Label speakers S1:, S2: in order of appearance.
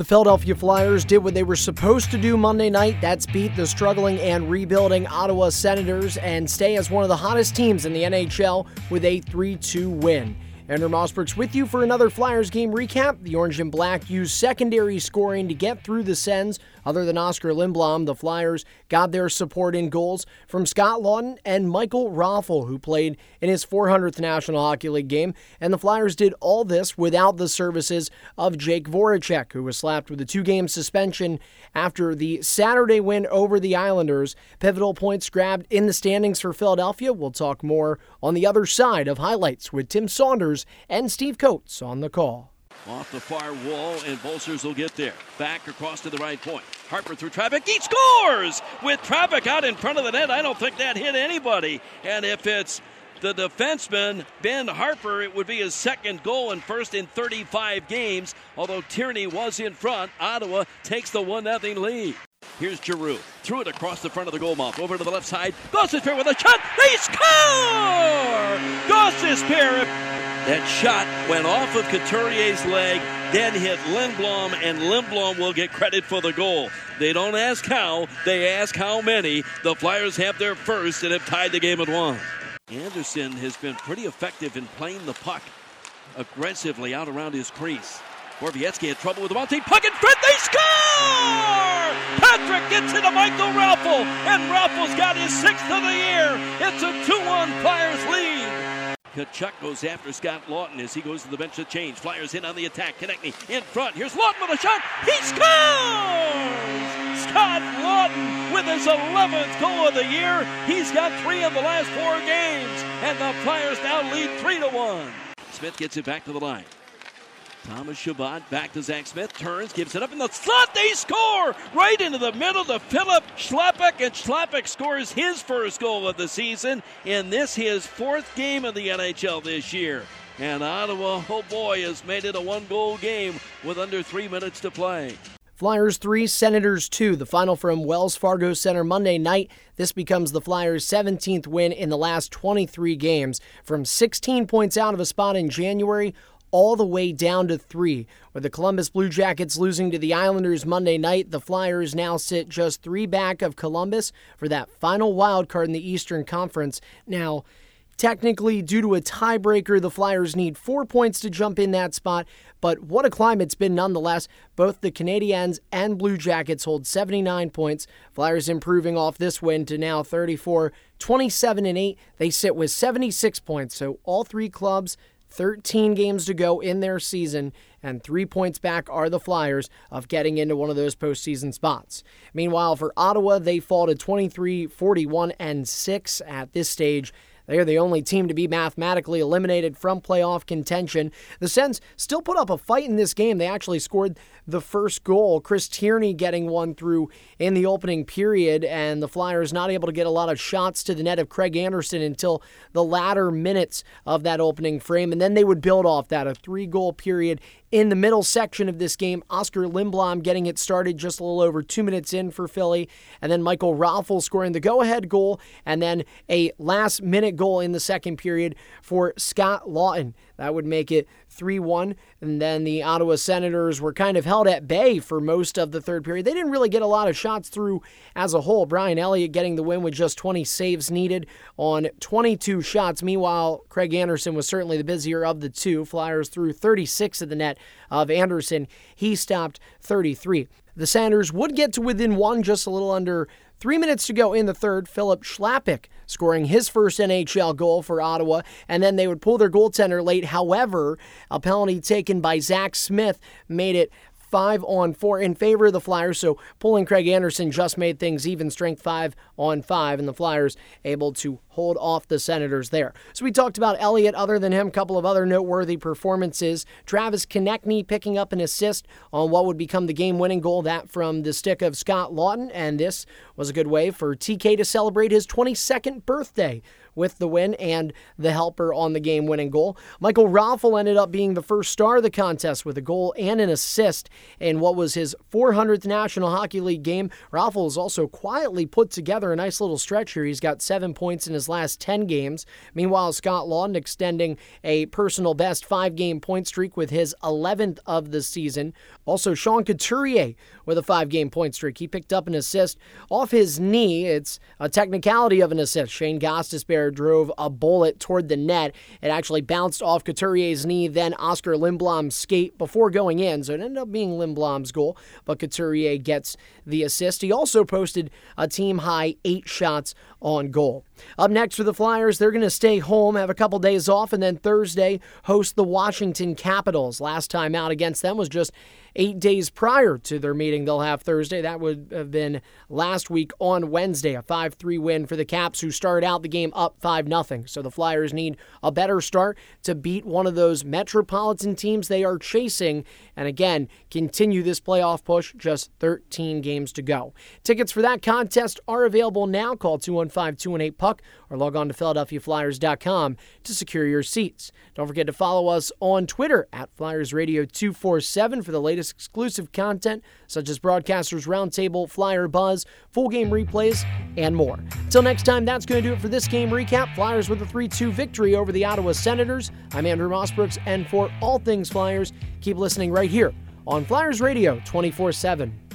S1: The Philadelphia Flyers did what they were supposed to do Monday night. That's beat the struggling and rebuilding Ottawa Senators and stay as one of the hottest teams in the NHL with a 3 2 win. Andrew Mossberg's with you for another Flyers game recap. The Orange and Black used secondary scoring to get through the Sens. Other than Oscar Lindblom, the Flyers got their support in goals from Scott Laughton and Michael Raffl, who played in his 400th National Hockey League game. And the Flyers did all this without the services of Jake Voracek, who was slapped with a two game suspension after the Saturday win over the Islanders. Pivotal points grabbed in the standings for Philadelphia. We'll talk more on the other side of highlights with Tim Saunders and Steve Coates on the call.
S2: Off the far wall, and Bolsters will get there. Back across to the right point. Harpur through traffic. He scores! With traffic out in front of the net, I don't think that hit anybody. And if it's the defenseman, Ben Harpur, it would be his second goal and first in 35 games. Although Tierney was in front, Ottawa takes the 1 0 lead. Here's Giroux. Threw it across the front of the goal mouth. Over to the left side. Gostisbehere with a shot. They score! Gostisbehere that shot went off of Couturier's leg, then hit Lindblom, and Lindblom will get credit for the goal. They don't ask how, they ask how many. The Flyers have their first and have tied the game at one. Anderson has been pretty effective in playing the puck aggressively out around his crease. Borowiecki had trouble with the Monte puck in front. They score! Patrick gets into Michael Raffl, and Raffl's got his sixth of the year. It's a 2-1 Flyers lead. Tkachuk goes after Scott Laughton as he goes to the bench to change. Flyers in on the attack. Konecny in front. Here's Laughton with a shot. He scores! Scott Laughton with his 11th goal of the year. He's got three in the last four games. And the Flyers now lead 3 to 1. Smith gets it back to the line. Thomas Chabot back to Zack Smith, turns, gives it up in the slot. They score right into the middle to Filip Chlapik, and Chlapik scores his first goal of the season in this his fourth game of the NHL this year. And Ottawa, oh boy, has made it a one-goal game with under three minutes to play.
S1: Flyers 3, Senators 2, the final from Wells Fargo Center Monday night. This becomes the Flyers' 17th win in the last 23 games. From 16 points out of a spot in January, all the way down to three. With the Columbus Blue Jackets losing to the Islanders Monday night, the Flyers now sit just three back of Columbus for that final wild card in the Eastern Conference. Now, Technically, due to a tiebreaker, the Flyers need four points to jump in that spot, but what a climb it's been nonetheless. Both the Canadiens and Blue Jackets hold 79 points. Flyers improving off this win to now 34, 27 and 8. They sit with 76 points, so all three clubs 13 games to go in their season, and three points back are the Flyers of getting into one of those postseason spots. Meanwhile, for Ottawa, they fall to 23, 41, and 6 at this stage. They are the only team to be mathematically eliminated from playoff contention. The Sens still put up a fight in this game. They actually scored the first goal, Chris Tierney getting one through in the opening period, and the Flyers not able to get a lot of shots to the net of Craig Anderson until the latter minutes of that opening frame. And then they would build off that a three goal period in the middle section of this game, Oscar Lindblom getting it started just a little over two minutes in for Philly, and then Michael Raffl scoring the go ahead goal, and then a last minute goal in the second period for Scott Laughton. That would make it 3 1. And then the Ottawa Senators were kind of held at bay for most of the third period. They didn't really get a lot of shots through as a whole. Brian Elliott getting the win with just 20 saves needed on 22 shots. Meanwhile, Craig Anderson was certainly the busier of the two. Flyers threw 36 at the net of Anderson. He stopped 33. The Senators would get to within one, just a little under Three minutes to go in the third, Filip Chlapik scoring his first NHL goal for Ottawa, and then they would pull their goaltender late. However, a penalty taken by Zack Smith made it five on four in favor of the Flyers. So pulling Craig Anderson just made things even strength five on five, and the Flyers able to hold off the Senators there. So we talked about Elliott, other than him, a couple of other noteworthy performances. Travis Konecny picking up an assist on what would become the game winning goal, that from the stick of Scott Laughton, and this was a good way for TK to celebrate his 22nd birthday with the win and the helper on the game winning goal. Michael Raffl ended up being the first star of the contest with a goal and an assist in what was his 400th National Hockey League game. Raffl has also quietly put together a nice little stretch here. He's got seven points in his last 10 games. Meanwhile, Scott Laughton extending a personal best five game point streak with his 11th of the season. Also, Sean Couturier with a five game point streak. He picked up an assist off his knee. It's a technicality of an assist. Shane Gostisbehere drove a bullet toward the net. It actually bounced off Couturier's knee, then Oscar Lindblom's skate before going in. So it ended up being Lindblom's goal, but Couturier gets the assist. He also posted a team high eight shots on goal. Up next for the Flyers, they're going to stay home, have a couple days off, and then Thursday host the Washington Capitals. Last time out against them was just eight days prior to their meeting they'll have Thursday. That would have been last week on Wednesday, a 5 3 win for the Caps, who started out the game up 5 0. So the Flyers need a better start to beat one of those metropolitan teams they are chasing. And again, continue this playoff push, just 13 games to go. Tickets for that contest are available now. Call 215 218 Puck or log on to PhiladelphiaFlyers.com to secure your seats. Don't forget to follow us on Twitter at Flyers Radio 247 for the latest latest exclusive content such as Broadcasters Roundtable, Flyer Buzz, full game replays, and more. Till next time, that's going to do it for this game recap. Flyers with a 3 2 victory over the Ottawa Senators. I'm Andrew Mossbrooks, and for all things Flyers, keep listening right here on Flyers Radio 24 7.